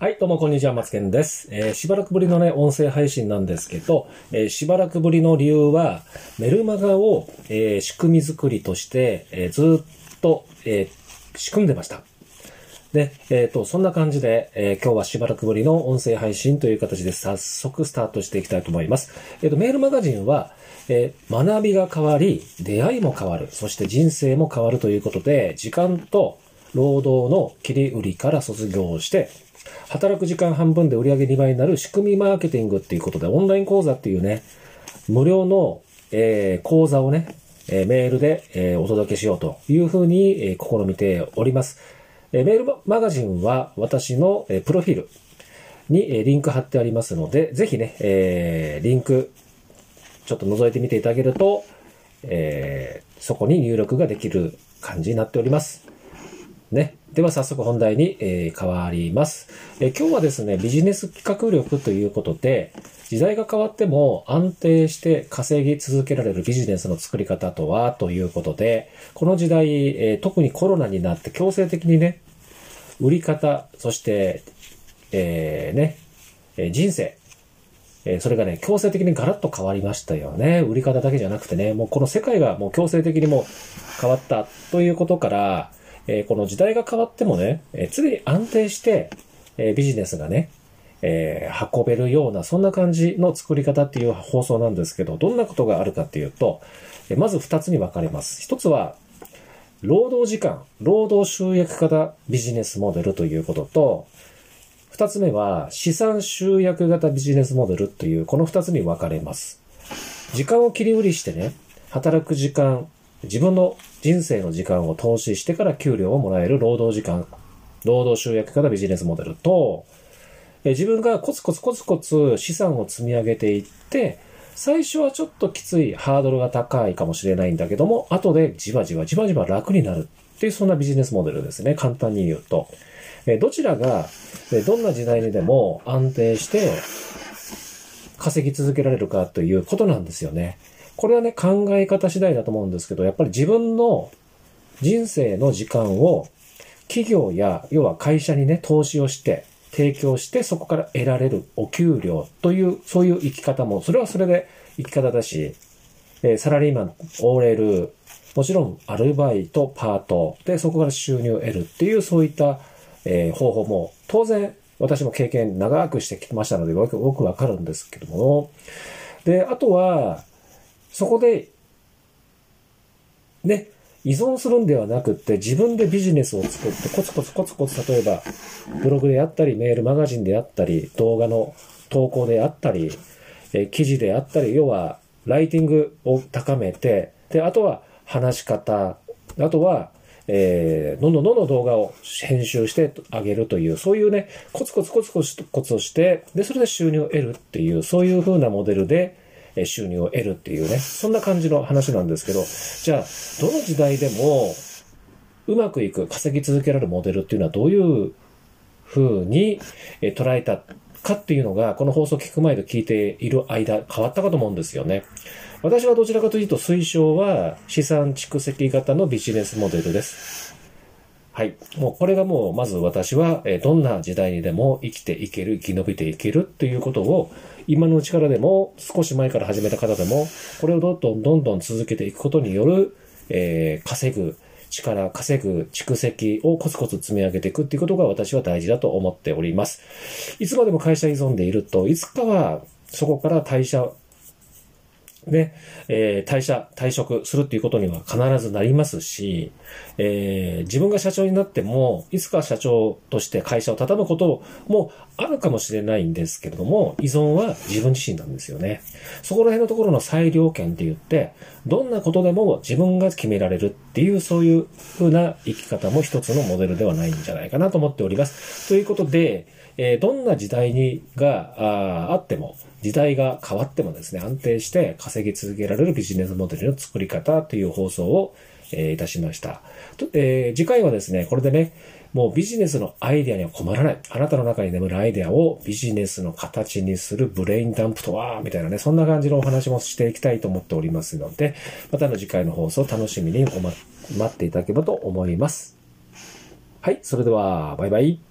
はい、どうもこんにちは、松健です。えーしばらくぶりのね、音声配信なんですけど、えーしばらくぶりの理由は、メルマガを、えー仕組み作りとして、えーずっと、えー仕組んでました。で、えっ、と、そんな感じで、えー今日はしばらくぶりの音声配信という形で早速スタートしていきたいと思います。えっ、と、メールマガジンは、えー学びが変わり、出会いも変わる、そして人生も変わるということで、時間と労働の切り売りから卒業して、働く時間半分で売り上げ2倍になる仕組みマーケティングっていうことで、オンライン講座っていうね、無料の、えー講座をね、えーメールで、えーお届けしようというふうに、え試みております。えメールマガジンは私の、えプロフィールに、えリンク貼ってありますので、ぜひね、えリンクちょっと覗いてみていただけると、えそこに入力ができる感じになっております。ね。では早速本題に、えー変わります、えー今日はですね、ビジネス企画力ということで、時代が変わっても安定して稼ぎ続けられるビジネスの作り方とはということで、この時代、えー特にコロナになって強制的にね、売り方、そして、えーね、えー人生、えーそれがね、強制的にガラッと変わりましたよね。売り方だけじゃなくてね、もうこの世界がもう強制的にも変わったということから、えーこの時代が変わってもね、えー常に安定して、えービジネスがね、え運べるような、そんな感じの作り方っていう放送なんですけど、どんなことがあるかっていうと、えまず二つに分かれます。一つは、労働時間、労働集約型ビジネスモデルということと、二つ目は資産集約型ビジネスモデルという、この二つに分かれます。時間を切り売りしてね、働く時間、自分の人生の時間を投資してから給料をもらえる労働時間、労働集約型ビジネスモデルと、自分がコツコツコツコツ資産を積み上げていって、最初はちょっときついハードルが高いかもしれないんだけども、後でじわじわじわじわ楽になるっていうそんなビジネスモデルですね。簡単に言うと。どちらが、どんな時代にでも安定して稼ぎ続けられるかということなんですよね。これはね、考え方次第だと思うんですけど、やっぱり自分の人生の時間を企業や、要は会社にね、投資をして、提供して、そこから得られるお給料という、そういう生き方も、それはそれで生き方だし、えサラリーマン、OL、もちろんアルバイト、パート、で、そこから収入を得るっていう、そういった、え方法も、当然、私も経験長くしてきましたので、よくわかるんですけども、で、あとは、そこで、ね、依存するんではなくって、自分でビジネスを作って、コツコツコツコツ、例えば、ブログであったり、メールマガジンであったり、動画の投稿であったり、え記事であったり、要は、ライティングを高めて、で、あとは、話し方、あとは、えーどんどんどんどん動画を編集してあげるという、そういうね、コツコツコツコツコツをして、で、それで収入を得るっていう、そういう風なモデルで、収入を得るっていうね、そんな感じの話なんですけど、じゃあ、どの時代でも、うまくいく、稼ぎ続けられるモデルっていうのはどういう風に捉えたかっていうのが、この放送を聞く前と聞いている間、変わったかと思うんですよね。私はどちらかというと推奨は資産蓄積型のビジネスモデルです。はい。もうこれがもう、まず私は、えどんな時代にでも生きていける、生き延びていけるっていうことを、今のうちからでも、少し前から始めた方でも、これをどんどんどんどん続けていくことによる、えー稼ぐ力、稼ぐ蓄積をコツコツ積み上げていくっていうことが私は大事だと思っております。いつまでも会社依存でいると、いつかはそこから退社ね、えー退社、退職するっていうことには必ずなりますし、えー自分が社長になっても、いつか社長として会社を畳むこともあるかもしれないんですけれども、依存は自分自身なんですよね。そこら辺のところの裁量権って言って、どんなことでも自分が決められるっっていう、そういう風な生き方も一つのモデルではないんじゃないかなと思っております。ということで、えーどんな時代にがああっても、時代が変わってもですね、安定して稼ぎ続けられるビジネスモデルの作り方という放送を、えーいたしました。とえー次回はですね、これでね、もうビジネスのアイデアには困らない。あなたの中に眠るアイデアをビジネスの形にするブレインダンプとは、みたいなね、そんな感じのお話もしていきたいと思っておりますので、またの次回の放送楽しみにお待っていただければと思います。はい、それでは、バイバイ。